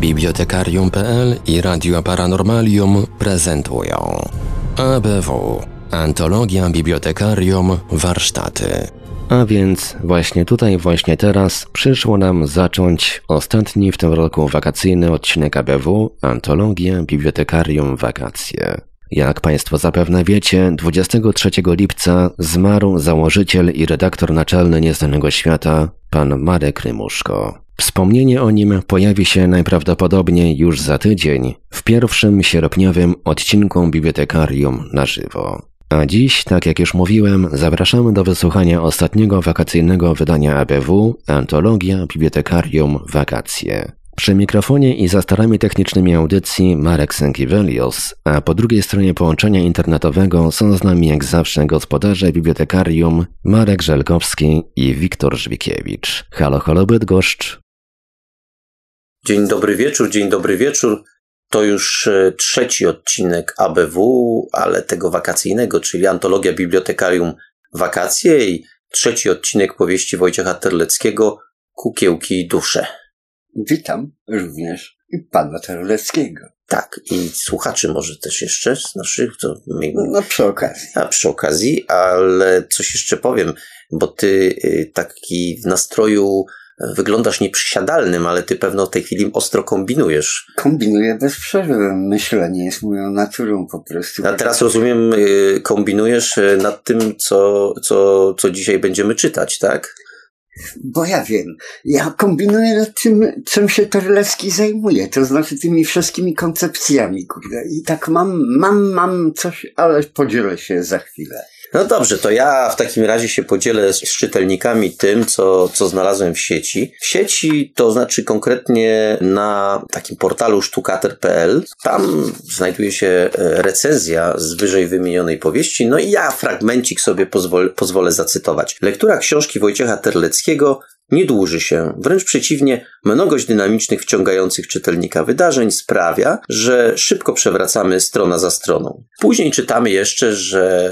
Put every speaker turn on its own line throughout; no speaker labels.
Bibliotekarium.pl i Radio Paranormalium prezentują ABW Antologia Bibliotekarium Warsztaty. A więc właśnie tutaj, właśnie teraz przyszło nam zacząć ostatni w tym roku wakacyjny odcinek ABW Antologia Bibliotekarium Wakacje. Jak Państwo zapewne wiecie, 23 lipca zmarł założyciel i redaktor naczelny Nieznanego Świata, pan Marek Rymuszko. Wspomnienie o nim pojawi się najprawdopodobniej już za tydzień w pierwszym sierpniowym odcinku Bibliotekarium na żywo. A dziś, tak jak już mówiłem, zapraszamy do wysłuchania ostatniego wakacyjnego wydania ABW Antologia Bibliotekarium Wakacje. Przy mikrofonie i za starami technicznymi audycji Marek Sękiewelios, a po drugiej stronie połączenia internetowego są z nami jak zawsze gospodarze bibliotekarium Marek Żelkowski i Wiktor Żwikiewicz. Halo, halo Bydgoszcz.
Dzień dobry wieczór, dzień dobry wieczór. To już e, trzeci odcinek ABW, ale tego wakacyjnego, czyli Antologia Bibliotekarium Wakacje i trzeci odcinek powieści Wojciecha Terleckiego Kukiełki i dusze.
Witam również i pana Terleckiego.
Tak, i słuchaczy może też jeszcze z naszych. To...
No przy okazji.
A przy okazji, ale coś jeszcze powiem, bo ty y, taki w nastroju wyglądasz nieprzysiadalnym, ale ty pewno w tej chwili ostro kombinujesz.
Kombinuję bez przerwy. Myślenie jest moją naturą po prostu.
A teraz rozumiem, y, kombinujesz y, nad tym, co, co, co dzisiaj będziemy czytać, tak?
Bo ja wiem, ja kombinuję nad tym, czym się Terlecki zajmuje, to znaczy tymi wszystkimi koncepcjami, kurde. I tak mam, mam, mam coś, ale podzielę się za chwilę.
No dobrze, to ja w takim razie się podzielę z czytelnikami tym, co, co znalazłem w sieci. W sieci to znaczy konkretnie na takim portalu sztukater.pl. Tam znajduje się e, recenzja z wyżej wymienionej powieści, no i ja fragmencik sobie pozwolę, pozwolę zacytować. Lektura książki Wojciecha Terleckiego nie dłuży się. Wręcz przeciwnie, mnogość dynamicznych, wciągających czytelnika wydarzeń sprawia, że szybko przewracamy strona za stroną. Później czytamy jeszcze, że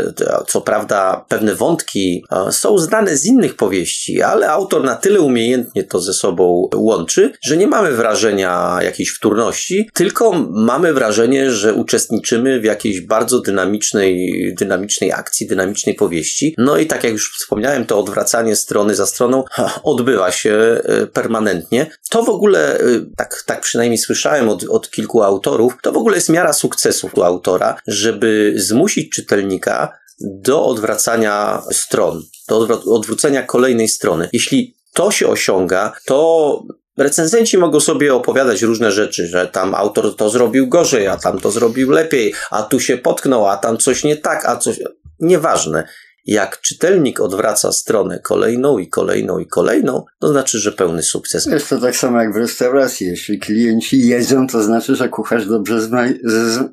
co prawda pewne wątki są znane z innych powieści, ale autor na tyle umiejętnie to ze sobą łączy, że nie mamy wrażenia jakiejś wtórności, tylko mamy wrażenie, że uczestniczymy w jakiejś bardzo dynamicznej, dynamicznej akcji, dynamicznej powieści. No i tak jak już wspomniałem, to odwracanie strony za stroną odbywa się e, permanentnie. To w ogóle, e, tak, tak przynajmniej słyszałem od, od kilku autorów, to w ogóle jest miara sukcesu autora, żeby zmusić czytelnika do odwracania stron, do odwrócenia kolejnej strony. Jeśli to się osiąga, to Recenzenci mogą sobie opowiadać różne rzeczy, że tam autor to zrobił gorzej, a tam to zrobił lepiej, a tu się potknął, a tam coś nie tak, a coś. Nieważne. Jak czytelnik odwraca stronę kolejną i kolejną i kolejną, to znaczy, że pełny sukces.
Jest to tak samo jak w restauracji. Jeśli klienci jedzą, to znaczy, że kucharz dobrze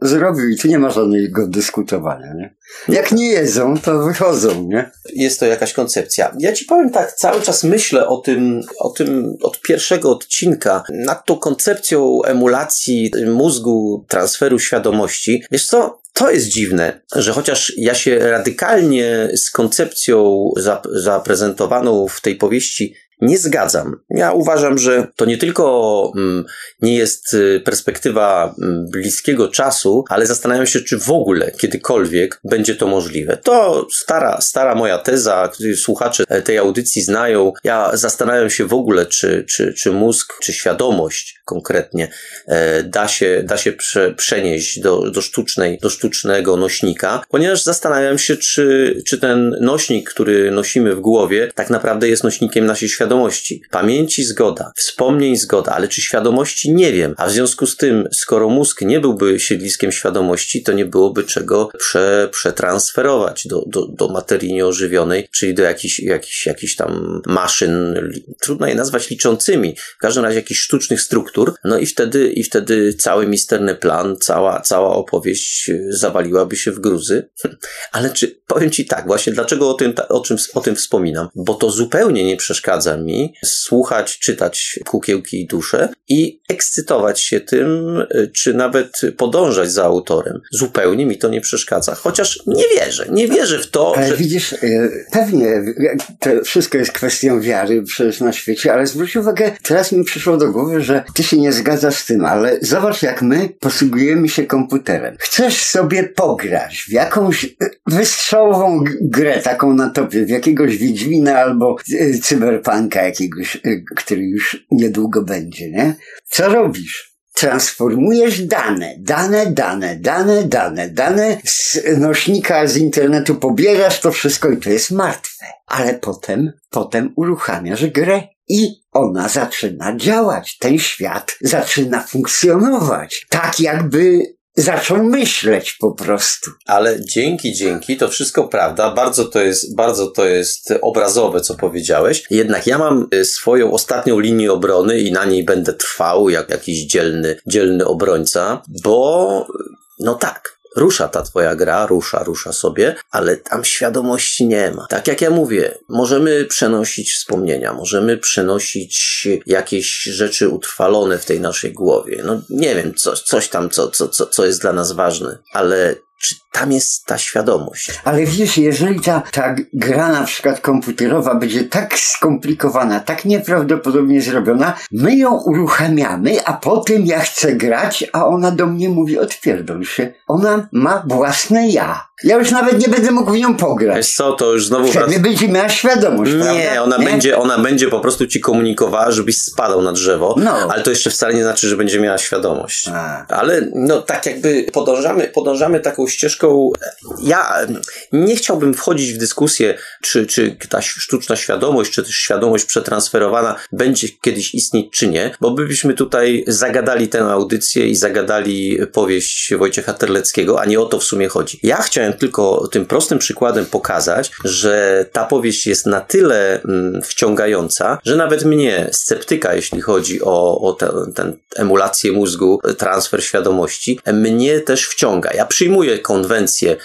zrobił i tu nie ma żadnego dyskutowania. Nie? Jak nie jedzą, to wychodzą. Nie?
Jest to jakaś koncepcja. Ja ci powiem tak, cały czas myślę o tym, o tym od pierwszego odcinka, nad tą koncepcją emulacji mózgu, transferu świadomości. Wiesz co, to jest dziwne, że chociaż ja się radykalnie z koncepcją zaprezentowaną w tej powieści nie zgadzam. Ja uważam, że to nie tylko mm, nie jest y, perspektywa mm, bliskiego czasu, ale zastanawiam się, czy w ogóle kiedykolwiek będzie to możliwe. To stara, stara moja teza, słuchacze tej audycji znają. Ja zastanawiam się w ogóle, czy, czy, czy mózg, czy świadomość konkretnie e, da się, da się prze, przenieść do, do, sztucznej, do sztucznego nośnika, ponieważ zastanawiam się, czy, czy ten nośnik, który nosimy w głowie, tak naprawdę jest nośnikiem naszej świadomości świadomości. Pamięci zgoda, wspomnień zgoda, ale czy świadomości nie wiem. A w związku z tym, skoro mózg nie byłby siedliskiem świadomości, to nie byłoby czego prze, przetransferować do, do, do materii nieożywionej, czyli do jakichś, jakichś, jakichś tam maszyn, trudno je nazwać liczącymi, w każdym razie jakichś sztucznych struktur, no i wtedy, i wtedy cały misterny plan, cała, cała opowieść zawaliłaby się w gruzy. Ale czy, powiem Ci tak, właśnie dlaczego o tym, o, czym, o tym wspominam? Bo to zupełnie nie przeszkadza słuchać, czytać kukiełki i dusze i ekscytować się tym, y, czy nawet podążać za autorem. Zupełnie mi to nie przeszkadza. Chociaż nie wierzę, nie wierzę w to,
Ale
że...
widzisz, y, pewnie to wszystko jest kwestią wiary przecież na świecie, ale zwróć uwagę, teraz mi przyszło do głowy, że ty się nie zgadzasz z tym, ale zobacz jak my posługujemy się komputerem. Chcesz sobie pograć w jakąś y, wystrzałową grę taką na topie, w jakiegoś Wiedźmina albo y, cyberpunka jakiegoś, y, który już niedługo będzie, nie? Co robisz? Transformujesz dane, dane, dane, dane, dane, dane z nośnika z internetu pobierasz to wszystko i to jest martwe. Ale potem, potem uruchamiasz grę i ona zaczyna działać. Ten świat zaczyna funkcjonować. Tak jakby zaczął myśleć po prostu.
Ale dzięki, dzięki, to wszystko prawda. Bardzo to jest, bardzo to jest obrazowe, co powiedziałeś. Jednak ja mam y, swoją ostatnią linię obrony i na niej będę trwał jak jakiś dzielny, dzielny obrońca, bo no tak. Rusza ta twoja gra, rusza, rusza sobie, ale tam świadomości nie ma. Tak jak ja mówię, możemy przenosić wspomnienia, możemy przenosić jakieś rzeczy utrwalone w tej naszej głowie. No nie wiem, coś, coś tam, co, co, co, co jest dla nas ważne, ale czy tam jest ta świadomość?
Ale wiesz, jeżeli ta, ta gra na przykład komputerowa będzie tak skomplikowana, tak nieprawdopodobnie zrobiona, my ją uruchamiamy, a potem ja chcę grać, a ona do mnie mówi odpierdol się. Ona ma własne ja. Ja już nawet nie będę mógł w nią
Wiesz
pograć.
co, to już znowu
Wtedy będzie miała świadomość,
Nie,
prawda?
ona będzie, ona będzie po prostu ci komunikowała, żebyś spadał na drzewo,
No.
ale to jeszcze wcale nie znaczy, że będzie miała świadomość.
A.
Ale no tak jakby podążamy, podążamy taką ścieżką. Ja nie chciałbym wchodzić w dyskusję, czy, czy ta sztuczna świadomość, czy też świadomość przetransferowana będzie kiedyś istnieć, czy nie, bo byśmy tutaj zagadali tę audycję i zagadali powieść Wojciecha Terleckiego, a nie o to w sumie chodzi. Ja chciałem tylko tym prostym przykładem pokazać, że ta powieść jest na tyle mm, wciągająca, że nawet mnie, sceptyka, jeśli chodzi o, o tę emulację mózgu, transfer świadomości, mnie też wciąga. Ja przyjmuję konwencję,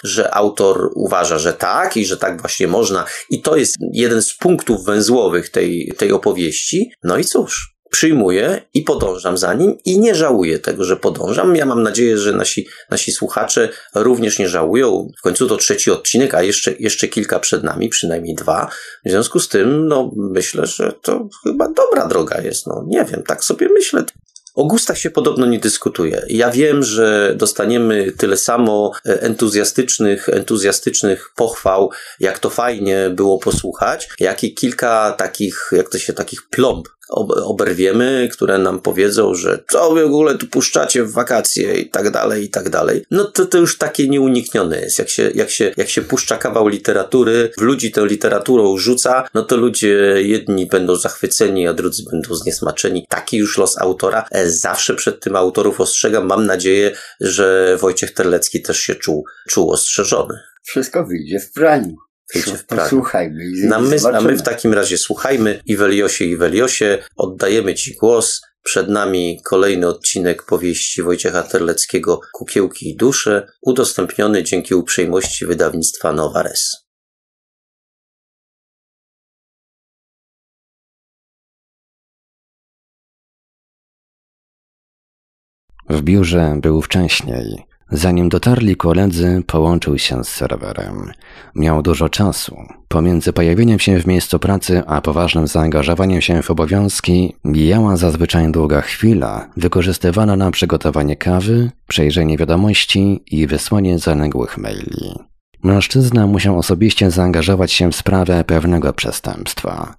że autor uważa, że tak i że tak właśnie można i to jest jeden z punktów węzłowych tej, tej opowieści. No i cóż, przyjmuję i podążam za nim i nie żałuję tego, że podążam. Ja mam nadzieję, że nasi, nasi słuchacze również nie żałują. W końcu to trzeci odcinek, a jeszcze, jeszcze kilka przed nami, przynajmniej dwa. W związku z tym, no, myślę, że to chyba dobra droga jest. No, nie wiem, tak sobie myślę. O gustach się podobno nie dyskutuje. Ja wiem, że dostaniemy tyle samo e, entuzjastycznych, entuzjastycznych pochwał, jak to fajnie było posłuchać, jak i kilka takich, jak to się, takich plomb oberwiemy, które nam powiedzą, że co wy w ogóle tu puszczacie w wakacje i tak dalej, i tak dalej. No to to już takie nieuniknione jest. Jak się, jak się, jak się puszcza kawał literatury, w ludzi tę literaturą rzuca, no to ludzie jedni będą zachwyceni, a drudzy będą zniesmaczeni. Taki już los autora. E, Zawsze przed tym autorów ostrzegam. Mam nadzieję, że Wojciech Terlecki też się czuł, czuł ostrzeżony.
Wszystko wyjdzie w praniu.
W praniu.
Posłuchajmy. i
Na my, a my w takim razie słuchajmy Iweliosie Iweliosie, oddajemy Ci głos. Przed nami kolejny odcinek powieści Wojciecha Terleckiego Kukiełki i dusze, udostępniony dzięki uprzejmości wydawnictwa Nowares.
W biurze był wcześniej. Zanim dotarli koledzy, połączył się z serwerem. Miał dużo czasu. Pomiędzy pojawieniem się w miejscu pracy a poważnym zaangażowaniem się w obowiązki mijała zazwyczaj długa chwila, wykorzystywana na przygotowanie kawy, przejrzenie wiadomości i wysłanie zaległych maili. Mężczyzna musiał osobiście zaangażować się w sprawę pewnego przestępstwa.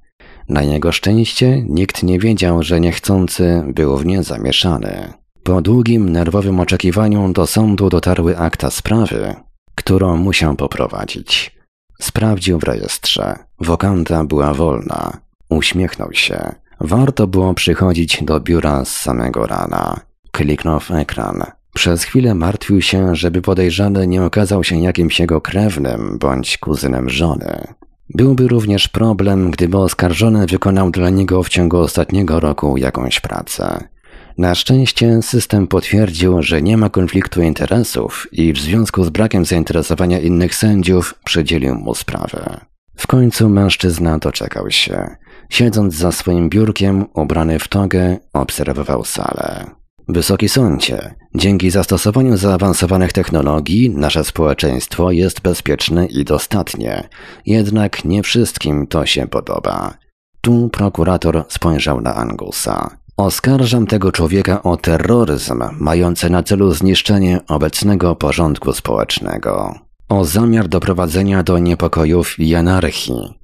Na jego szczęście nikt nie wiedział, że niechcący był w nie zamieszany. Po długim, nerwowym oczekiwaniu do sądu dotarły akta sprawy, którą musiał poprowadzić. Sprawdził w rejestrze. Wokanta była wolna. Uśmiechnął się. Warto było przychodzić do biura z samego rana. Kliknął w ekran. Przez chwilę martwił się, żeby podejrzany nie okazał się jakimś jego krewnym bądź kuzynem żony. Byłby również problem, gdyby oskarżony wykonał dla niego w ciągu ostatniego roku jakąś pracę. Na szczęście system potwierdził, że nie ma konfliktu interesów i w związku z brakiem zainteresowania innych sędziów przydzielił mu sprawę. W końcu mężczyzna doczekał się. Siedząc za swoim biurkiem, ubrany w togę, obserwował salę. Wysoki sądzie, dzięki zastosowaniu zaawansowanych technologii nasze społeczeństwo jest bezpieczne i dostatnie, jednak nie wszystkim to się podoba. Tu prokurator spojrzał na Angusa. Oskarżam tego człowieka o terroryzm mający na celu zniszczenie obecnego porządku społecznego, o zamiar doprowadzenia do niepokojów i anarchii.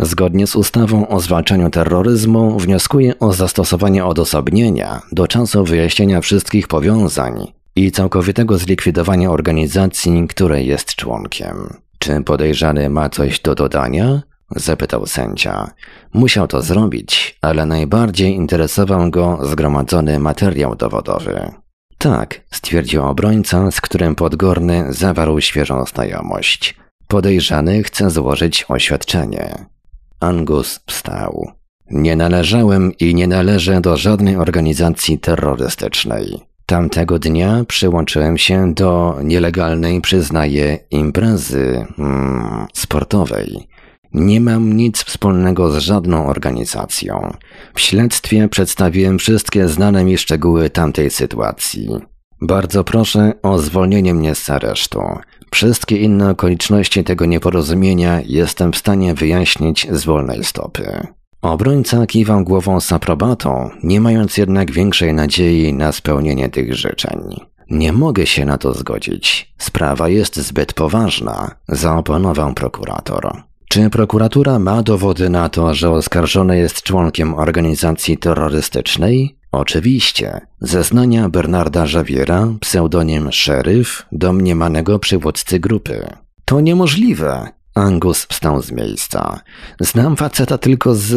Zgodnie z ustawą o zwalczaniu terroryzmu wnioskuję o zastosowanie odosobnienia do czasu wyjaśnienia wszystkich powiązań i całkowitego zlikwidowania organizacji, której jest członkiem. Czy podejrzany ma coś do dodania? Zapytał sędzia. Musiał to zrobić, ale najbardziej interesował go zgromadzony materiał dowodowy. Tak, stwierdził obrońca, z którym Podgorny zawarł świeżą znajomość. Podejrzany chce złożyć oświadczenie. Angus wstał. Nie należałem i nie należę do żadnej organizacji terrorystycznej. Tamtego dnia przyłączyłem się do nielegalnej, przyznaję, imprezy hmm, sportowej. Nie mam nic wspólnego z żadną organizacją. W śledztwie przedstawiłem wszystkie znane mi szczegóły tamtej sytuacji. Bardzo proszę o zwolnienie mnie z aresztu. Wszystkie inne okoliczności tego nieporozumienia jestem w stanie wyjaśnić z wolnej stopy. Obrońca kiwał głową z aprobatą, nie mając jednak większej nadziei na spełnienie tych życzeń. Nie mogę się na to zgodzić. Sprawa jest zbyt poważna, zaoponował prokurator. Czy prokuratura ma dowody na to, że oskarżony jest członkiem organizacji terrorystycznej? Oczywiście. Zeznania Bernarda Javiera, pseudonim Szeryf, domniemanego przywódcy grupy. To niemożliwe. Angus wstał z miejsca. Znam faceta tylko z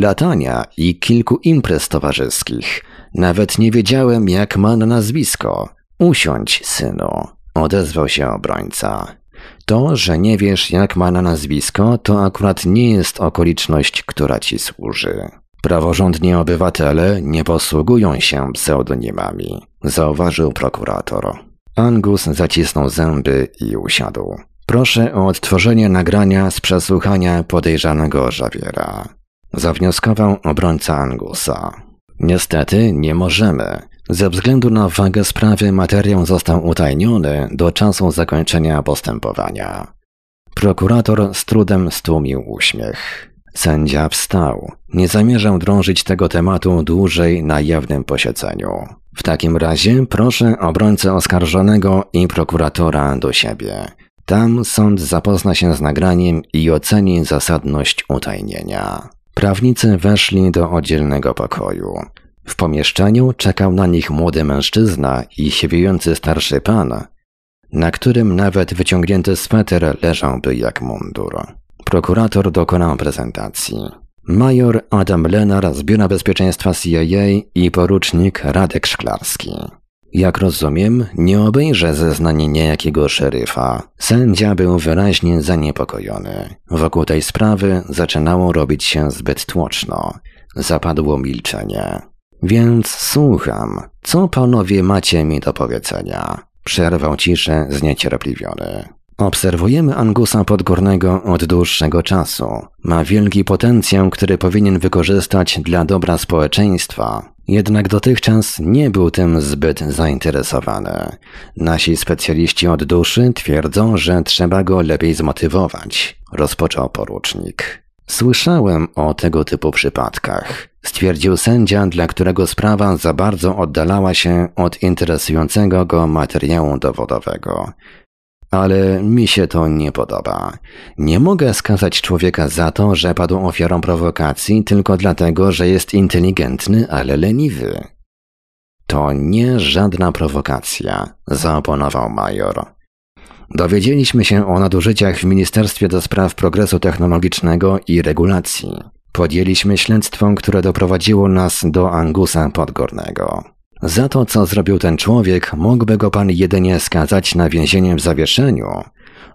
latania i kilku imprez towarzyskich. Nawet nie wiedziałem, jak ma na nazwisko. Usiądź, synu, odezwał się obrońca. To, że nie wiesz, jak ma na nazwisko, to akurat nie jest okoliczność, która ci służy. Praworządni obywatele nie posługują się pseudonimami, zauważył prokurator. Angus zacisnął zęby i usiadł. Proszę o odtworzenie nagrania z przesłuchania podejrzanego Żawiera. Zawnioskował obrońca Angusa. Niestety nie możemy. Ze względu na wagę sprawy materiał został utajniony do czasu zakończenia postępowania. Prokurator z trudem stłumił uśmiech. Sędzia wstał. Nie zamierzał drążyć tego tematu dłużej na jawnym posiedzeniu. W takim razie proszę obrońcę oskarżonego i prokuratora do siebie. Tam sąd zapozna się z nagraniem i oceni zasadność utajnienia. Prawnicy weszli do oddzielnego pokoju. W pomieszczeniu czekał na nich młody mężczyzna i siewiejący starszy pan, na którym nawet wyciągnięty sweter leżałby jak mundur. Prokurator dokonał prezentacji. Major Adam Lenar z Biura Bezpieczeństwa CIA i porucznik Radek Szklarski. Jak rozumiem, nie obejrzę zeznanie niejakiego szeryfa. Sędzia był wyraźnie zaniepokojony. Wokół tej sprawy zaczynało robić się zbyt tłoczno. Zapadło milczenie. Więc słucham, co panowie macie mi do powiedzenia? Przerwał ciszę zniecierpliwiony. Obserwujemy Angusa Podgórnego od dłuższego czasu. Ma wielki potencjał, który powinien wykorzystać dla dobra społeczeństwa. Jednak dotychczas nie był tym zbyt zainteresowany. Nasi specjaliści od duszy twierdzą, że trzeba go lepiej zmotywować, rozpoczął porucznik. Słyszałem o tego typu przypadkach, stwierdził sędzia, dla którego sprawa za bardzo oddalała się od interesującego go materiału dowodowego. Ale mi się to nie podoba. Nie mogę skazać człowieka za to, że padł ofiarą prowokacji tylko dlatego, że jest inteligentny, ale leniwy. To nie żadna prowokacja, zaoponował major. Dowiedzieliśmy się o nadużyciach w Ministerstwie do Spraw Progresu Technologicznego i Regulacji. Podjęliśmy śledztwo, które doprowadziło nas do Angusa Podgórnego. Za to, co zrobił ten człowiek, mógłby go pan jedynie skazać na więzienie w zawieszeniu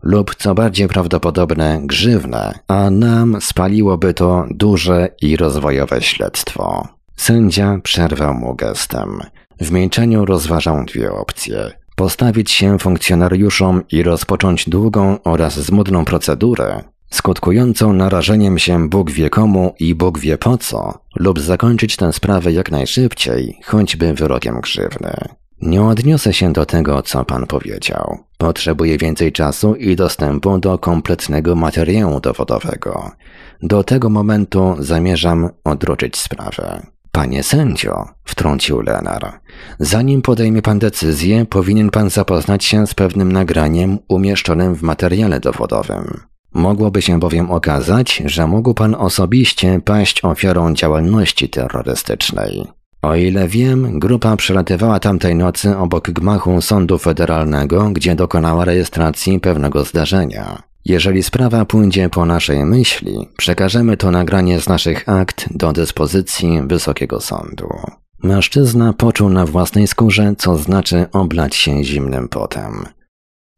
lub, co bardziej prawdopodobne, grzywne, a nam spaliłoby to duże i rozwojowe śledztwo. Sędzia przerwał mu gestem. W milczeniu rozważał dwie opcje. Postawić się funkcjonariuszom i rozpocząć długą oraz zmudną procedurę, skutkującą narażeniem się Bóg wie komu i Bóg wie po co, lub zakończyć tę sprawę jak najszybciej, choćby wyrokiem grzywny. Nie odniosę się do tego, co pan powiedział. Potrzebuję więcej czasu i dostępu do kompletnego materiału dowodowego. Do tego momentu zamierzam odroczyć sprawę. Panie sędzio, wtrącił Lenar, zanim podejmie pan decyzję, powinien pan zapoznać się z pewnym nagraniem umieszczonym w materiale dowodowym. Mogłoby się bowiem okazać, że mógł pan osobiście paść ofiarą działalności terrorystycznej. O ile wiem, grupa przelatywała tamtej nocy obok gmachu sądu federalnego, gdzie dokonała rejestracji pewnego zdarzenia. Jeżeli sprawa pójdzie po naszej myśli, przekażemy to nagranie z naszych akt do dyspozycji Wysokiego Sądu. Mężczyzna poczuł na własnej skórze, co znaczy oblać się zimnym potem.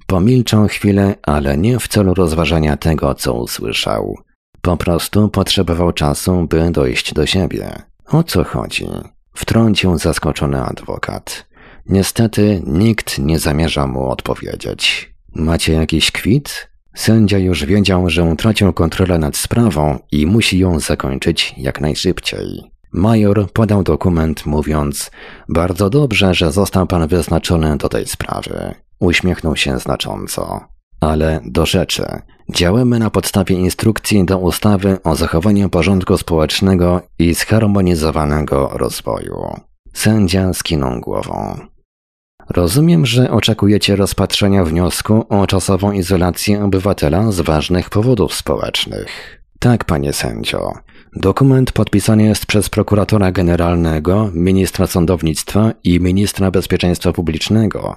Pomilczał chwilę, ale nie w celu rozważania tego, co usłyszał. Po prostu potrzebował czasu, by dojść do siebie. O co chodzi? Wtrącił zaskoczony adwokat. Niestety nikt nie zamierza mu odpowiedzieć. Macie jakiś kwit? Sędzia już wiedział, że utracił kontrolę nad sprawą i musi ją zakończyć jak najszybciej. Major podał dokument mówiąc: Bardzo dobrze, że został pan wyznaczony do tej sprawy. Uśmiechnął się znacząco. Ale do rzeczy. Działamy na podstawie instrukcji do ustawy o zachowaniu porządku społecznego i zharmonizowanego rozwoju. Sędzia skinął głową. Rozumiem, że oczekujecie rozpatrzenia wniosku o czasową izolację obywatela z ważnych powodów społecznych. Tak, panie sędzio. Dokument podpisany jest przez prokuratora generalnego, ministra sądownictwa i ministra bezpieczeństwa publicznego,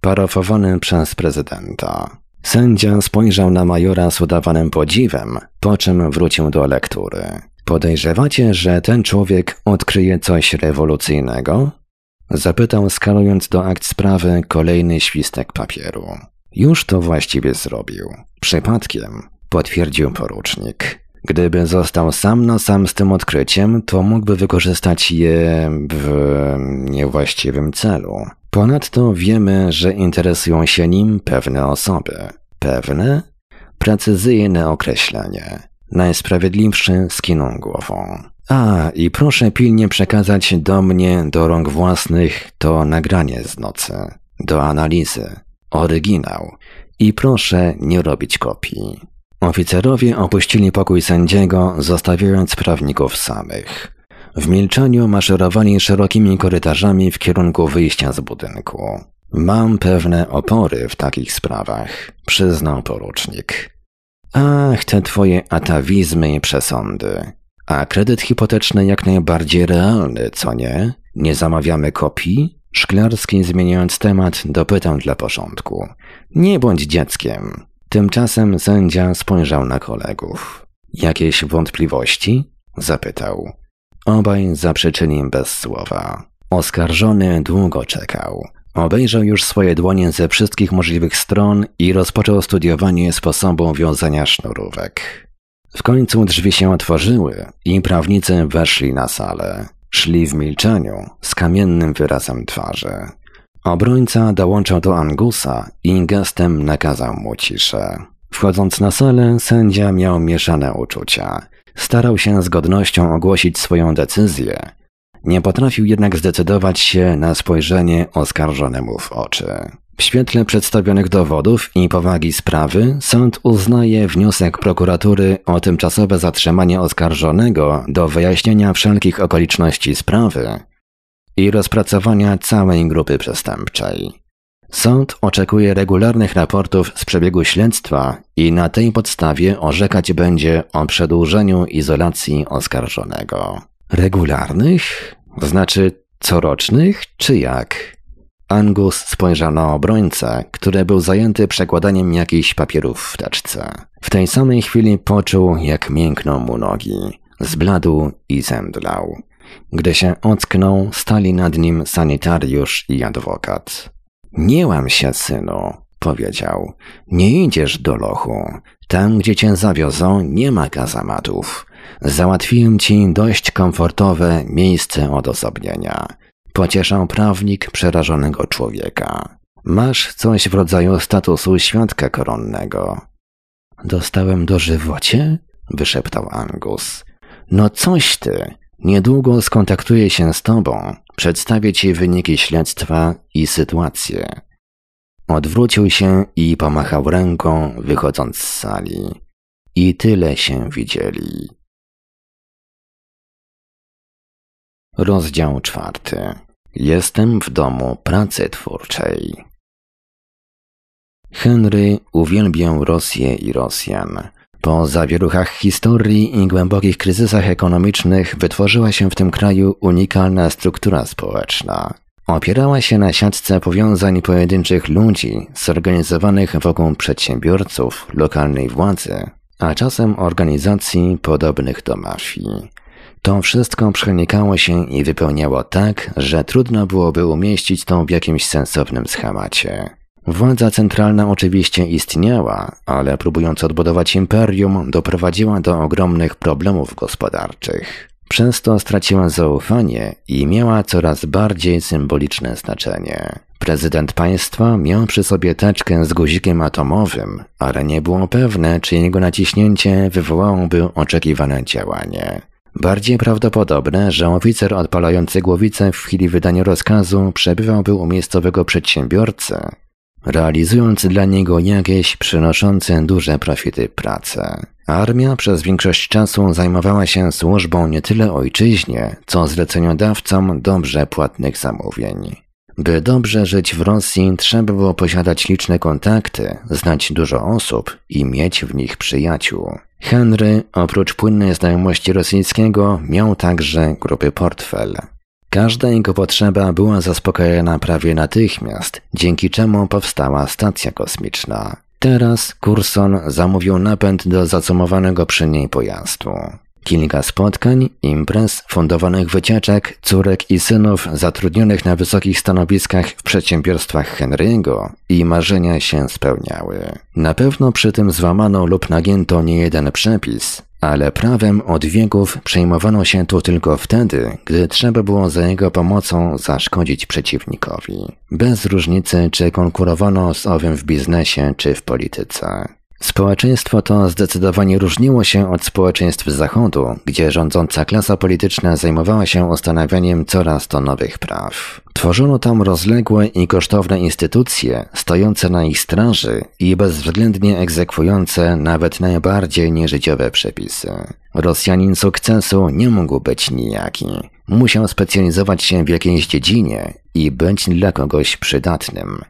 parafowany przez prezydenta. Sędzia spojrzał na majora z udawanym podziwem, po czym wrócił do lektury. Podejrzewacie, że ten człowiek odkryje coś rewolucyjnego? Zapytał, skalując do akt sprawy kolejny świstek papieru. Już to właściwie zrobił. Przypadkiem, potwierdził porucznik. Gdyby został sam na sam z tym odkryciem, to mógłby wykorzystać je w niewłaściwym celu. Ponadto wiemy, że interesują się nim pewne osoby. Pewne? Precyzyjne określenie. Najsprawiedliwszy skinął głową. A, i proszę pilnie przekazać do mnie, do rąk własnych, to nagranie z nocy. Do analizy. Oryginał. I proszę nie robić kopii. Oficerowie opuścili pokój sędziego, zostawiając prawników samych. W milczeniu maszerowali szerokimi korytarzami w kierunku wyjścia z budynku. Mam pewne opory w takich sprawach, przyznał porucznik. Ach, te twoje atawizmy i przesądy. A kredyt hipoteczny jak najbardziej realny, co nie? Nie zamawiamy kopii? Szklarski, zmieniając temat, dopytał dla porządku. Nie bądź dzieckiem. Tymczasem sędzia spojrzał na kolegów. Jakieś wątpliwości? Zapytał. Obaj zaprzeczyli bez słowa. Oskarżony długo czekał. Obejrzał już swoje dłonie ze wszystkich możliwych stron i rozpoczął studiowanie sposobu wiązania sznurówek. W końcu drzwi się otworzyły i prawnicy weszli na salę. Szli w milczeniu, z kamiennym wyrazem twarzy. Obrońca dołączył do Angusa i gestem nakazał mu ciszę. Wchodząc na salę, sędzia miał mieszane uczucia. Starał się z godnością ogłosić swoją decyzję. Nie potrafił jednak zdecydować się na spojrzenie oskarżonemu w oczy. W świetle przedstawionych dowodów i powagi sprawy, sąd uznaje wniosek prokuratury o tymczasowe zatrzymanie oskarżonego do wyjaśnienia wszelkich okoliczności sprawy i rozpracowania całej grupy przestępczej. Sąd oczekuje regularnych raportów z przebiegu śledztwa i na tej podstawie orzekać będzie o przedłużeniu izolacji oskarżonego. Regularnych? Znaczy corocznych, czy jak? Angus spojrzał na obrońcę, który był zajęty przekładaniem jakichś papierów w teczce. W tej samej chwili poczuł, jak miękną mu nogi. Zbladł i zemdlał. Gdy się ocknął, stali nad nim sanitariusz i adwokat. Nie łam się, synu, powiedział. Nie idziesz do lochu. Tam, gdzie cię zawiozą, nie ma kazamatów. Załatwiłem ci dość komfortowe miejsce odosobnienia. Pocieszał prawnik przerażonego człowieka. Masz coś w rodzaju statusu świadka koronnego. dostałem dożywocie? wyszeptał Angus. No coś ty. Niedługo skontaktuję się z tobą, przedstawię ci wyniki śledztwa i sytuację. Odwrócił się i pomachał ręką, wychodząc z sali. I tyle się widzieli. Rozdział czwarty. Jestem w domu pracy twórczej. Henry uwielbiał Rosję i Rosjan. Po zawieruchach historii i głębokich kryzysach ekonomicznych wytworzyła się w tym kraju unikalna struktura społeczna. Opierała się na siatce powiązań pojedynczych ludzi zorganizowanych wokół przedsiębiorców, lokalnej władzy, a czasem organizacji podobnych do mafii. To wszystko przenikało się i wypełniało tak, że trudno byłoby umieścić to w jakimś sensownym schemacie. Władza centralna oczywiście istniała, ale próbując odbudować imperium, doprowadziła do ogromnych problemów gospodarczych. Przez to straciła zaufanie i miała coraz bardziej symboliczne znaczenie. Prezydent państwa miał przy sobie teczkę z guzikiem atomowym, ale nie było pewne, czy jego naciśnięcie wywołałoby oczekiwane działanie. Bardziej prawdopodobne, że oficer odpalający głowicę w chwili wydania rozkazu przebywałby u miejscowego przedsiębiorcy, realizując dla niego jakieś przynoszące duże profity prace. Armia przez większość czasu zajmowała się służbą nie tyle ojczyźnie, co zleceniodawcom dobrze płatnych zamówień. By dobrze żyć w Rosji, trzeba było posiadać liczne kontakty, znać dużo osób i mieć w nich przyjaciół. Henry, oprócz płynnej znajomości rosyjskiego, miał także grupy portfel. Każda jego potrzeba była zaspokojona prawie natychmiast, dzięki czemu powstała stacja kosmiczna. Teraz Curson zamówił napęd do zacumowanego przy niej pojazdu. Kilka spotkań, imprez, fundowanych wycieczek, córek i synów zatrudnionych na wysokich stanowiskach w przedsiębiorstwach Henry'ego i marzenia się spełniały. Na pewno przy tym złamano lub nagięto niejeden przepis, ale prawem od wieków przejmowano się tu tylko wtedy, gdy trzeba było za jego pomocą zaszkodzić przeciwnikowi. Bez różnicy, czy konkurowano z owym w biznesie, czy w polityce. Społeczeństwo to zdecydowanie różniło się od społeczeństw Zachodu, gdzie rządząca klasa polityczna zajmowała się ustanawianiem coraz to nowych praw. Tworzono tam rozległe i kosztowne instytucje, stojące na ich straży i bezwzględnie egzekwujące nawet najbardziej nieżyciowe przepisy. Rosjanin sukcesu nie mógł być nijaki. Musiał specjalizować się w jakiejś dziedzinie i być dla kogoś przydatnym.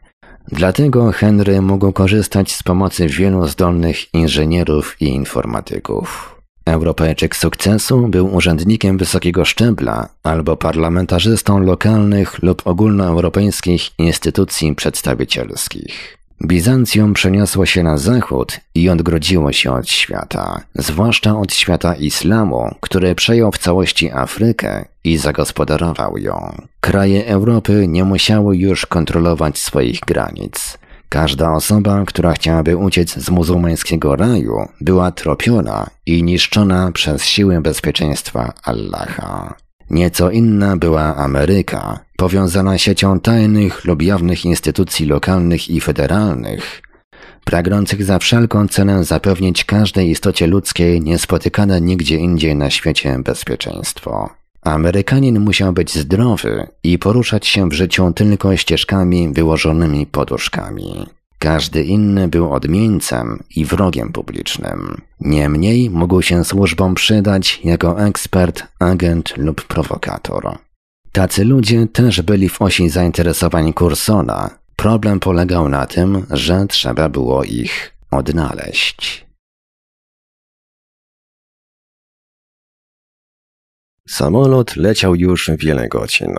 Dlatego Henry mógł korzystać z pomocy wielu zdolnych inżynierów i informatyków. Europejczyk sukcesu był urzędnikiem wysokiego szczebla albo parlamentarzystą lokalnych lub ogólnoeuropejskich instytucji przedstawicielskich. Bizancjum przeniosło się na zachód i odgrodziło się od świata, zwłaszcza od świata islamu, który przejął w całości Afrykę i zagospodarował ją. Kraje Europy nie musiały już kontrolować swoich granic. Każda osoba, która chciałaby uciec z muzułmańskiego raju, była tropiona i niszczona przez siły bezpieczeństwa Allaha. Nieco inna była Ameryka, powiązana siecią tajnych lub jawnych instytucji lokalnych i federalnych, pragnących za wszelką cenę zapewnić każdej istocie ludzkiej niespotykane nigdzie indziej na świecie bezpieczeństwo. Amerykanin musiał być zdrowy i poruszać się w życiu tylko ścieżkami wyłożonymi poduszkami. Każdy inny był odmieńcem i wrogiem publicznym. Niemniej mógł się służbom przydać jako ekspert, agent lub prowokator. Tacy ludzie też byli w osi zainteresowań Cursona. Problem polegał na tym, że trzeba było ich odnaleźć.
Samolot leciał już wiele godzin.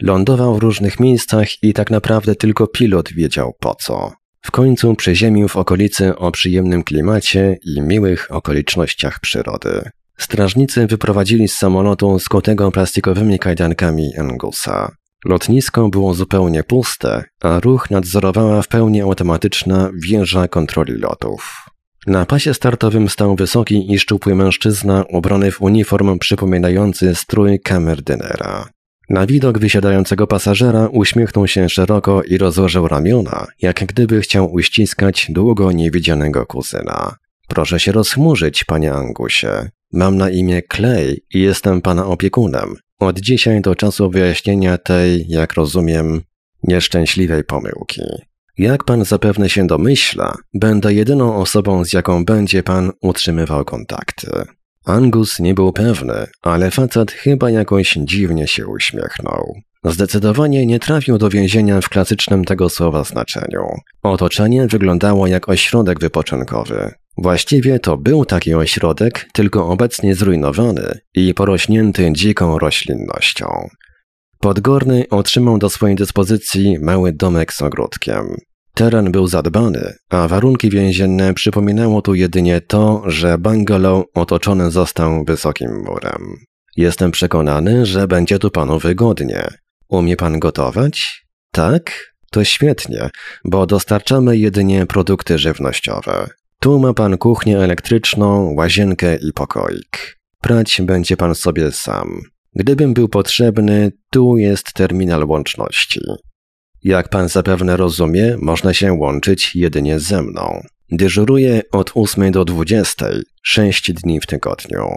Lądował w różnych miejscach i tak naprawdę tylko pilot wiedział po co. W końcu przyziemił w okolicy o przyjemnym klimacie i miłych okolicznościach przyrody. Strażnicy wyprowadzili z samolotu skutego plastikowymi kajdankami Angusa. Lotnisko było zupełnie puste, a ruch nadzorowała w pełni automatyczna wieża kontroli lotów. Na pasie startowym stał wysoki i szczupły mężczyzna ubrany w uniform przypominający strój kamerdynera. Na widok wysiadającego pasażera uśmiechnął się szeroko i rozłożył ramiona, jak gdyby chciał uściskać długo niewidzianego kuzyna.
Proszę się rozchmurzyć, panie Angusie. Mam na imię Clay i jestem pana opiekunem. Od dzisiaj do czasu wyjaśnienia tej, jak rozumiem, nieszczęśliwej pomyłki. Jak pan zapewne się domyśla, będę jedyną osobą, z jaką będzie pan utrzymywał kontakty. Angus nie był pewny, ale facet chyba jakoś dziwnie się uśmiechnął. Zdecydowanie nie trafił do więzienia w klasycznym tego słowa znaczeniu. Otoczenie wyglądało jak ośrodek wypoczynkowy. Właściwie to był taki ośrodek, tylko obecnie zrujnowany i porośnięty dziką roślinnością. Podgórny otrzymał do swojej dyspozycji mały domek z ogródkiem. Teren był zadbany, a warunki więzienne przypominało tu jedynie to, że bungalow otoczony został wysokim murem. Jestem przekonany, że będzie tu panu wygodnie. Umie pan gotować? Tak? To świetnie, bo dostarczamy jedynie produkty żywnościowe. Tu ma pan kuchnię elektryczną, łazienkę i pokoik. Prać będzie pan sobie sam. Gdybym był potrzebny, tu jest terminal łączności. Jak pan zapewne rozumie, można się łączyć jedynie ze mną. Dyżuruję od 8 do 20, 6 dni w tygodniu.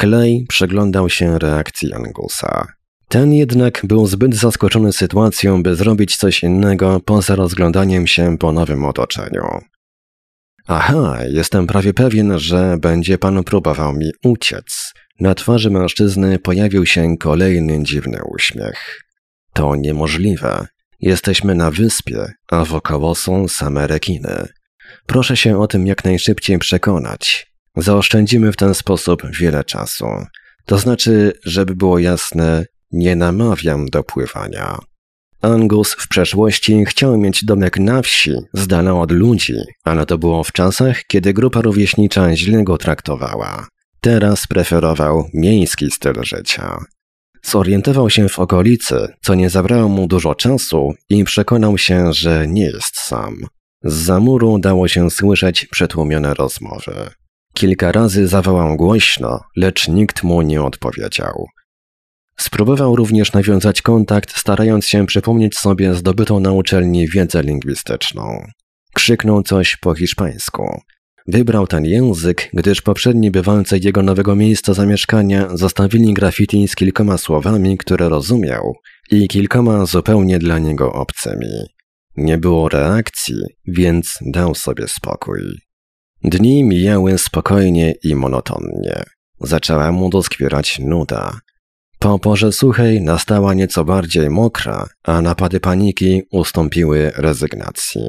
Clay przeglądał się reakcji Angusa. Ten jednak był zbyt zaskoczony sytuacją, by zrobić coś innego poza rozglądaniem się po nowym otoczeniu. Aha, jestem prawie pewien, że będzie pan próbował mi uciec. Na twarzy mężczyzny pojawił się kolejny dziwny uśmiech. To niemożliwe. Jesteśmy na wyspie, a wokoło są same rekiny. Proszę się o tym jak najszybciej przekonać. Zaoszczędzimy w ten sposób wiele czasu. To znaczy, żeby było jasne, nie namawiam do pływania. Angus w przeszłości chciał mieć domek na wsi, z dala od ludzi, ale to było w czasach, kiedy grupa rówieśnicza źle go traktowała. Teraz preferował miejski styl życia. Zorientował się w okolicy, co nie zabrało mu dużo czasu i przekonał się, że nie jest sam. Z zamuru dało się słyszeć przetłumione rozmowy. Kilka razy zawołał głośno, lecz nikt mu nie odpowiedział. Spróbował również nawiązać kontakt, starając się przypomnieć sobie zdobytą na uczelni wiedzę lingwistyczną. Krzyknął coś po hiszpańsku. Wybrał ten język, gdyż poprzedni bywalcy jego nowego miejsca zamieszkania zostawili graffiti z kilkoma słowami, które rozumiał i kilkoma zupełnie dla niego obcymi. Nie było reakcji, więc dał sobie spokój. Dni mijały spokojnie i monotonnie. Zaczęła mu doskwierać nuda. Po porze suchej nastała nieco bardziej mokra, a napady paniki ustąpiły rezygnacji.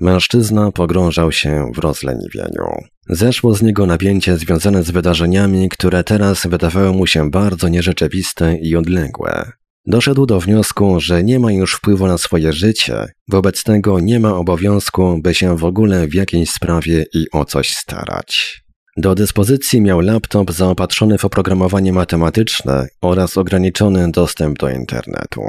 Mężczyzna pogrążał się w rozleniwieniu. Zeszło z niego napięcie związane z wydarzeniami, które teraz wydawały mu się bardzo nierzeczywiste i odległe. Doszedł do wniosku, że nie ma już wpływu na swoje życie, wobec tego nie ma obowiązku, by się w ogóle w jakiejś sprawie i o coś starać. Do dyspozycji miał laptop zaopatrzony w oprogramowanie matematyczne oraz ograniczony dostęp do internetu.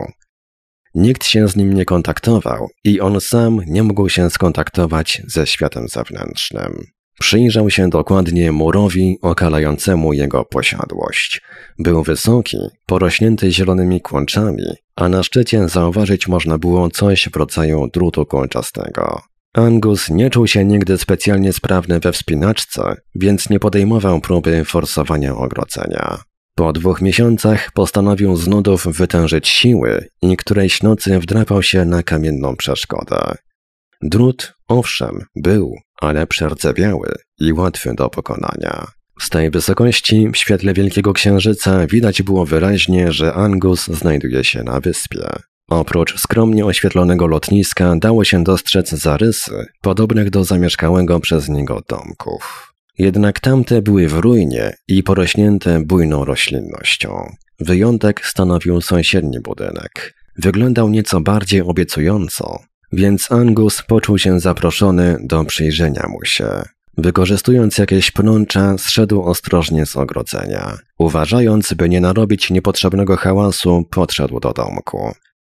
Nikt się z nim nie kontaktował i on sam nie mógł się skontaktować ze światem zewnętrznym. Przyjrzał się dokładnie murowi okalającemu jego posiadłość. Był wysoki, porośnięty zielonymi kłączami, a na szczycie zauważyć można było coś w rodzaju drutu kolczastego. Angus nie czuł się nigdy specjalnie sprawny we wspinaczce, więc nie podejmował próby forsowania ogrodzenia. Po dwóch miesiącach postanowił z nudów wytężyć siły i którejś nocy wdrapał się na kamienną przeszkodę. Drut, owszem, był, ale przerdzewiały i łatwy do pokonania. Z tej wysokości, w świetle Wielkiego Księżyca, widać było wyraźnie, że Angus znajduje się na wyspie. Oprócz skromnie oświetlonego lotniska dało się dostrzec zarysy, podobnych do zamieszkałego przez niego domków. Jednak tamte były w ruinie i porośnięte bujną roślinnością. Wyjątek stanowił sąsiedni budynek. Wyglądał nieco bardziej obiecująco, więc Angus poczuł się zaproszony do przyjrzenia mu się. Wykorzystując jakieś pnącza, zszedł ostrożnie z ogrodzenia. Uważając, by nie narobić niepotrzebnego hałasu, podszedł do domku.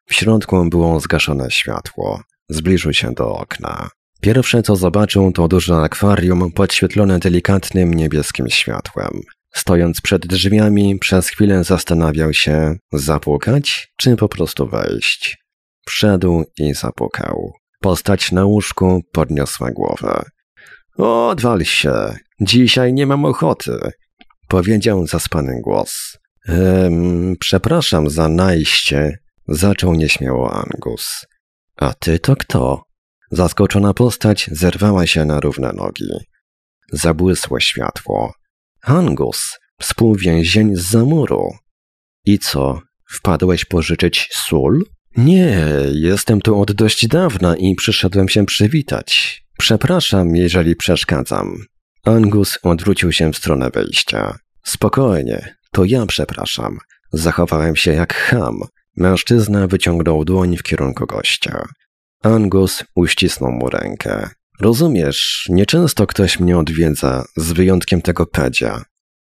W środku było zgaszone światło. Zbliżył się do okna. Pierwsze co zobaczył to duże akwarium podświetlone delikatnym niebieskim światłem. Stojąc przed drzwiami, przez chwilę zastanawiał się, zapukać czy po prostu wejść. Wszedł i zapukał. Postać na łóżku podniosła głowę. Odwal się, dzisiaj nie mam ochoty, powiedział zaspany głos. Ehm, przepraszam za najście, zaczął nieśmiało Angus. A ty to kto? Zaskoczona postać zerwała się na równe nogi. Zabłysło światło. Angus, współwięzień z zamuru. I co, wpadłeś pożyczyć sól? Nie, jestem tu od dość dawna i przyszedłem się przywitać. Przepraszam, jeżeli przeszkadzam. Angus odwrócił się w stronę wejścia. Spokojnie, to ja przepraszam. Zachowałem się jak ham. Mężczyzna wyciągnął dłoń w kierunku gościa. Angus uścisnął mu rękę. Rozumiesz, nieczęsto ktoś mnie odwiedza, z wyjątkiem tego pedzia.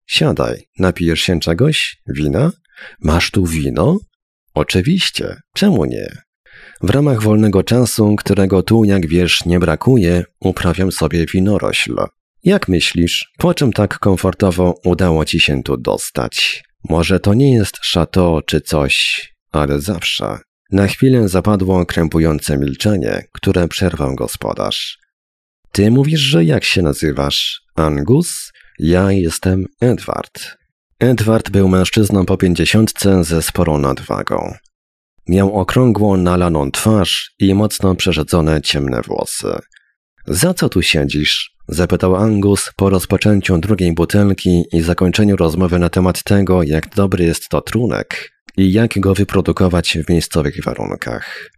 Siadaj, napijesz się czegoś? Wina? Masz tu wino? Oczywiście, czemu nie? W ramach wolnego czasu, którego tu, jak wiesz, nie brakuje, uprawiam sobie winorośl. Jak myślisz, po czym tak komfortowo udało ci się tu dostać? Może to nie jest szato czy coś, ale zawsze. Na chwilę zapadło krępujące milczenie, które przerwał gospodarz. Ty mówisz, że jak się nazywasz? Angus? Ja jestem Edward. Edward był mężczyzną po pięćdziesiątce ze sporą nadwagą. Miał okrągłą, nalaną twarz i mocno przerzedzone ciemne włosy. Za co tu siedzisz? Zapytał Angus po rozpoczęciu drugiej butelki i zakończeniu rozmowy na temat tego, jak dobry jest to trunek i jak go wyprodukować w miejscowych warunkach.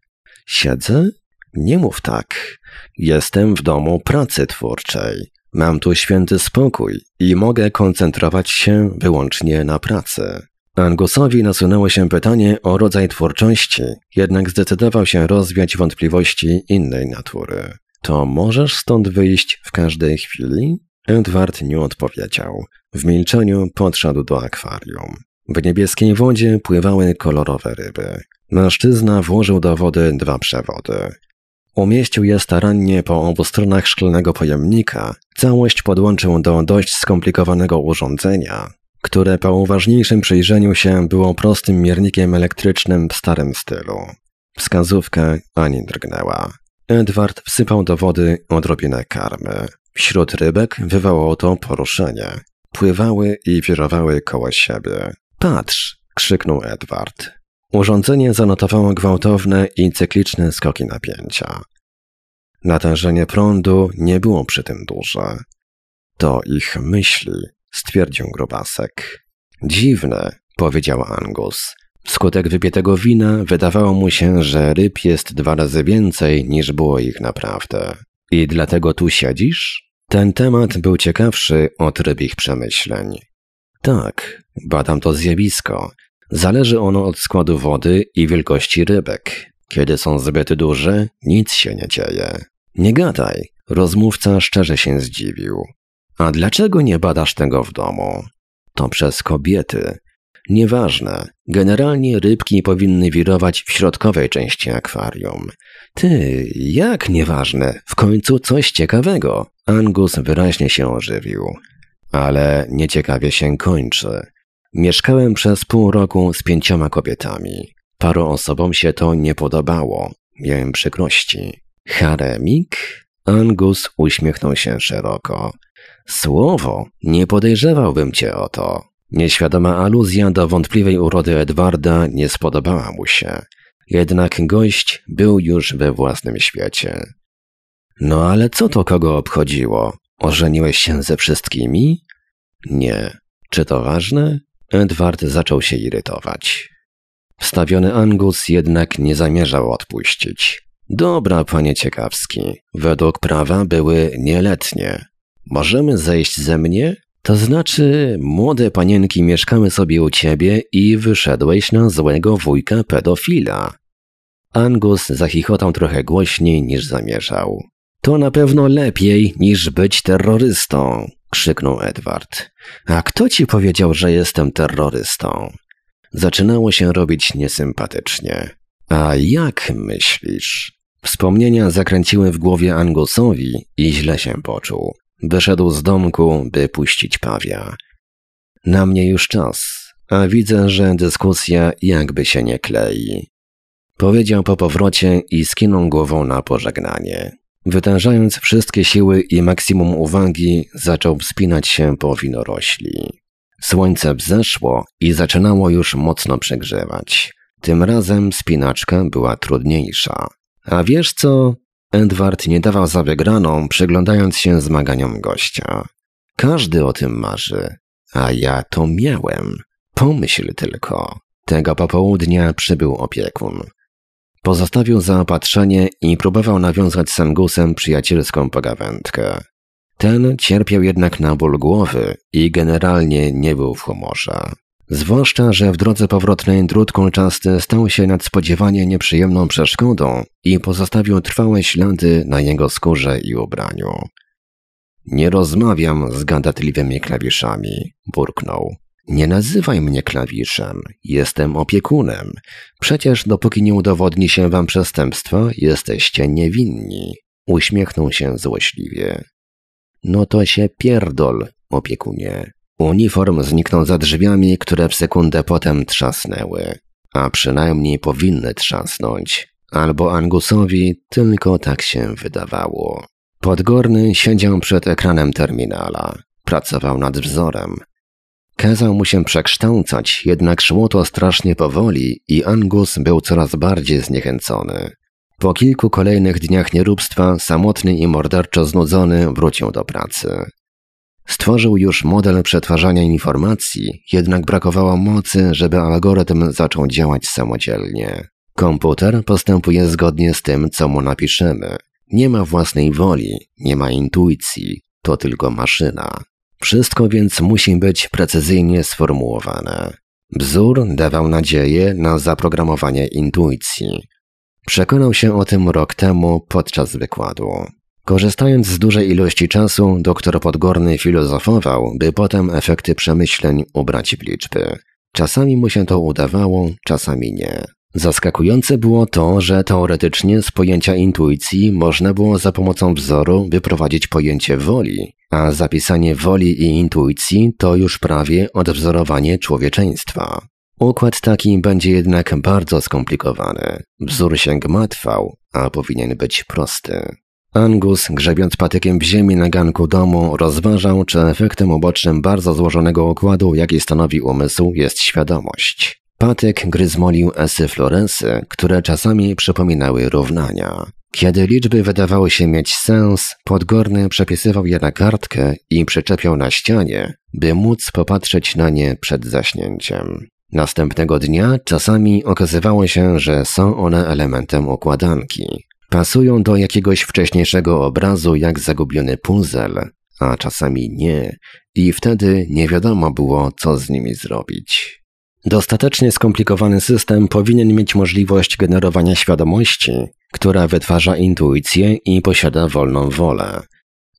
Siedzę? Nie mów tak. Jestem w domu pracy twórczej. Mam tu święty spokój i mogę koncentrować się wyłącznie na pracy. Angusowi nasunęło się pytanie o rodzaj twórczości, jednak zdecydował się rozwiać wątpliwości innej natury. To możesz stąd wyjść w każdej chwili? Edward nie odpowiedział. W milczeniu podszedł do akwarium. W niebieskiej wodzie pływały kolorowe ryby. Mężczyzna włożył do wody dwa przewody. Umieścił je starannie po obu stronach szklanego pojemnika. Całość podłączył do dość skomplikowanego urządzenia, które po uważniejszym przyjrzeniu się było prostym miernikiem elektrycznym w starym stylu. Wskazówka ani drgnęła. Edward wsypał do wody odrobinę karmy. Wśród rybek wywołało to poruszenie. Pływały i wirowały koło siebie. Patrz! krzyknął Edward. Urządzenie zanotowało gwałtowne i cykliczne skoki napięcia. Natężenie prądu nie było przy tym duże. To ich myśli, stwierdził grubasek. Dziwne, powiedział Angus. Wskutek wypietego wina wydawało mu się, że ryb jest dwa razy więcej niż było ich naprawdę. I dlatego tu siedzisz? Ten temat był ciekawszy od rybich przemyśleń. Tak, badam to zjawisko. Zależy ono od składu wody i wielkości rybek. Kiedy są zbyt duże, nic się nie dzieje. Nie gadaj, rozmówca szczerze się zdziwił. A dlaczego nie badasz tego w domu? To przez kobiety. Nieważne, generalnie rybki powinny wirować w środkowej części akwarium. Ty, jak nieważne, w końcu coś ciekawego. Angus wyraźnie się ożywił. Ale nieciekawie się kończy. Mieszkałem przez pół roku z pięcioma kobietami. Paru osobom się to nie podobało. Miałem przykrości. Haremik? Angus uśmiechnął się szeroko. Słowo, nie podejrzewałbym cię o to. Nieświadoma aluzja do wątpliwej urody Edwarda nie spodobała mu się. Jednak gość był już we własnym świecie. No ale co to kogo obchodziło? Ożeniłeś się ze wszystkimi? Nie. Czy to ważne? Edward zaczął się irytować. Wstawiony Angus jednak nie zamierzał odpuścić. Dobra, panie ciekawski, według prawa były nieletnie. Możemy zejść ze mnie? To znaczy, młode panienki mieszkały sobie u ciebie i wyszedłeś na złego wujka pedofila. Angus zachichotał trochę głośniej niż zamierzał. To na pewno lepiej niż być terrorystą, krzyknął Edward. A kto ci powiedział, że jestem terrorystą? Zaczynało się robić niesympatycznie. A jak myślisz? Wspomnienia zakręciły w głowie Angusowi i źle się poczuł. Wyszedł z domku, by puścić pawia. Na mnie już czas, a widzę, że dyskusja jakby się nie klei. Powiedział po powrocie i skinął głową na pożegnanie. Wytężając wszystkie siły i maksimum uwagi, zaczął wspinać się po winorośli. Słońce wzeszło i zaczynało już mocno przegrzewać. Tym razem spinaczka była trudniejsza. A wiesz co? Edward nie dawał za wygraną, przyglądając się zmaganiom gościa. Każdy o tym marzy, a ja to miałem. Pomyśl tylko. Tego popołudnia przybył opiekun. Pozostawił zaopatrzenie i próbował nawiązać z Angusem przyjacielską pogawędkę. Ten cierpiał jednak na ból głowy i generalnie nie był w humorze. Zwłaszcza, że w drodze powrotnej drut kolczasty stał się nadspodziewanie nieprzyjemną przeszkodą i pozostawił trwałe ślady na jego skórze i ubraniu. Nie rozmawiam z gadatliwymi klawiszami, burknął. Nie nazywaj mnie klawiszem, jestem opiekunem. Przecież dopóki nie udowodni się wam przestępstwa, jesteście niewinni. Uśmiechnął się złośliwie. No to się pierdol, opiekunie. Uniform zniknął za drzwiami, które w sekundę potem trzasnęły. A przynajmniej powinny trzasnąć. Albo Angusowi tylko tak się wydawało. Podgorny siedział przed ekranem terminala. Pracował nad wzorem. Kazał mu się przekształcać, jednak szło to strasznie powoli i Angus był coraz bardziej zniechęcony. Po kilku kolejnych dniach nieróbstwa, samotny i morderczo znudzony, wrócił do pracy. Stworzył już model przetwarzania informacji, jednak brakowało mocy, żeby algorytm zaczął działać samodzielnie. Komputer postępuje zgodnie z tym, co mu napiszemy. Nie ma własnej woli, nie ma intuicji, to tylko maszyna. Wszystko więc musi być precyzyjnie sformułowane. Bzór dawał nadzieję na zaprogramowanie intuicji. Przekonał się o tym rok temu podczas wykładu. Korzystając z dużej ilości czasu, doktor Podgorny filozofował, by potem efekty przemyśleń ubrać w liczby. Czasami mu się to udawało, czasami nie. Zaskakujące było to, że teoretycznie z pojęcia intuicji można było za pomocą wzoru wyprowadzić pojęcie woli, a zapisanie woli i intuicji to już prawie odwzorowanie człowieczeństwa. Układ taki będzie jednak bardzo skomplikowany. Wzór się gmatwał, a powinien być prosty. Angus, grzebiąc patykiem w ziemi na ganku domu, rozważał, czy efektem ubocznym bardzo złożonego układu, jaki stanowi umysł, jest świadomość. Patyk gryzmolił esy florensy, które czasami przypominały równania. Kiedy liczby wydawały się mieć sens, Podgorny przepisywał je na kartkę i przyczepiał na ścianie, by móc popatrzeć na nie przed zaśnięciem. Następnego dnia czasami okazywało się, że są one elementem układanki. Pasują do jakiegoś wcześniejszego obrazu jak zagubiony puzzle, a czasami nie, i wtedy nie wiadomo było, co z nimi zrobić. Dostatecznie skomplikowany system powinien mieć możliwość generowania świadomości, która wytwarza intuicję i posiada wolną wolę.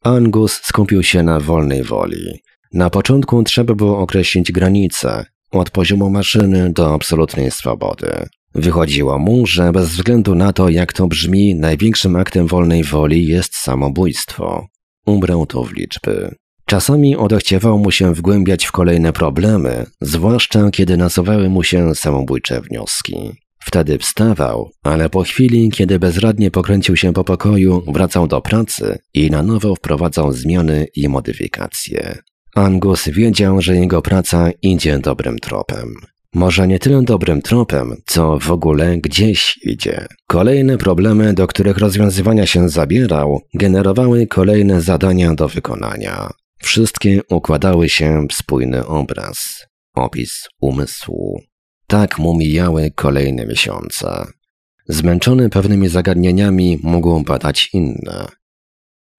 Angus skupił się na wolnej woli. Na początku trzeba było określić granice, od poziomu maszyny do absolutnej swobody. Wychodziło mu, że bez względu na to, jak to brzmi, największym aktem wolnej woli jest samobójstwo. Ubrał to w liczby. Czasami odechciewało mu się wgłębiać w kolejne problemy, zwłaszcza kiedy nasuwały mu się samobójcze wnioski. Wtedy wstawał, ale po chwili, kiedy bezradnie pokręcił się po pokoju, wracał do pracy i na nowo wprowadzał zmiany i modyfikacje. Angus wiedział, że jego praca idzie dobrym tropem. Może nie tyle dobrym tropem, co w ogóle gdzieś idzie. Kolejne problemy, do których rozwiązywania się zabierał, generowały kolejne zadania do wykonania. Wszystkie układały się w spójny obraz, opis umysłu. Tak mu mijały kolejne miesiące. Zmęczony pewnymi zagadnieniami mógł badać inne.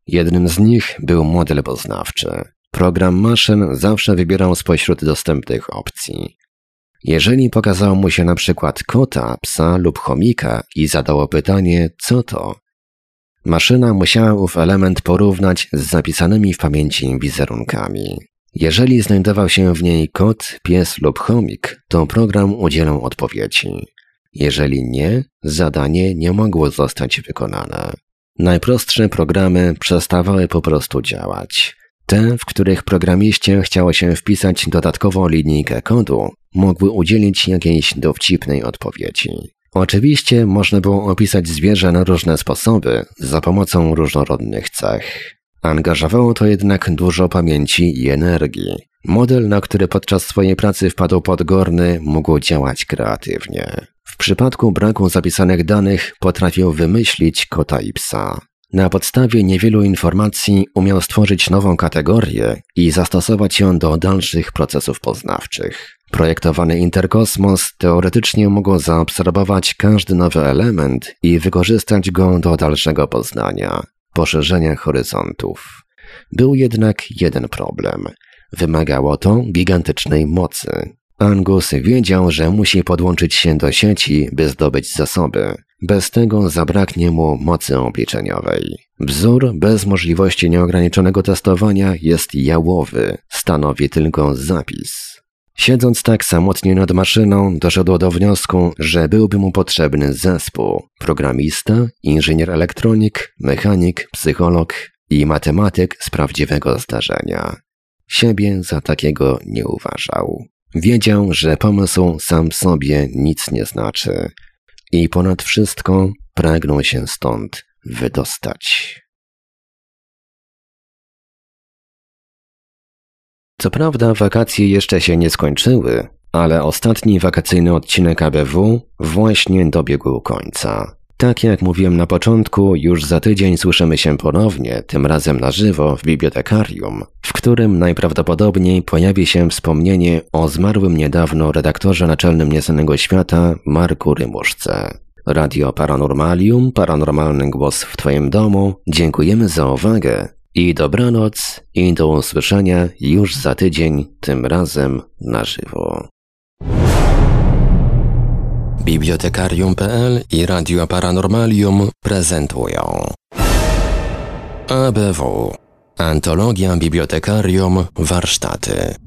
Jednym z nich był model poznawczy. Program maszyn zawsze wybierał spośród dostępnych opcji. Jeżeli pokazało mu się na przykład kota, psa lub chomika i zadało pytanie, co to, Maszyna musiała ów element porównać z zapisanymi w pamięci wizerunkami. Jeżeli znajdował się w niej kot, pies lub chomik, to program udzielał odpowiedzi. Jeżeli nie, zadanie nie mogło zostać wykonane. Najprostsze programy przestawały po prostu działać. Te, w których programiście chciało się wpisać dodatkową linijkę kodu, mogły udzielić jakiejś dowcipnej odpowiedzi. Oczywiście można było opisać zwierzę na różne sposoby, za pomocą różnorodnych cech. Angażowało to jednak dużo pamięci i energii. Model, na który podczas swojej pracy wpadł Podgorny, mógł działać kreatywnie. W przypadku braku zapisanych danych potrafił wymyślić kota i psa. Na podstawie niewielu informacji umiał stworzyć nową kategorię i zastosować ją do dalszych procesów poznawczych. Projektowany interkosmos teoretycznie mógł zaobserwować każdy nowy element i wykorzystać go do dalszego poznania, poszerzenia horyzontów. Był jednak jeden problem. Wymagało to gigantycznej mocy. Angus wiedział, że musi podłączyć się do sieci, by zdobyć zasoby. Bez tego zabraknie mu mocy obliczeniowej. Wzór bez możliwości nieograniczonego testowania jest jałowy, stanowi tylko zapis. Siedząc tak samotnie nad maszyną, doszedł do wniosku, że byłby mu potrzebny zespół: programista, inżynier elektronik, mechanik, psycholog i matematyk z prawdziwego zdarzenia. Siebie za takiego nie uważał. Wiedział, że pomysł sam sobie nic nie znaczy i ponad wszystko pragnął się stąd wydostać. Co prawda wakacje jeszcze się nie skończyły, ale ostatni wakacyjny odcinek ABW właśnie dobiegł końca. Tak jak mówiłem na początku, już za tydzień słyszymy się ponownie, tym razem na żywo w bibliotekarium, w którym najprawdopodobniej pojawi się wspomnienie o zmarłym niedawno redaktorze naczelnym Niesanego Świata Marku Rymuszce. Radio Paranormalium, paranormalny głos w Twoim domu. Dziękujemy za uwagę i dobranoc i do usłyszenia już za tydzień, tym razem na żywo.
Bibliotekarium.pl i Radio Paranormalium prezentują ABW Antologia Bibliotekarium Warsztaty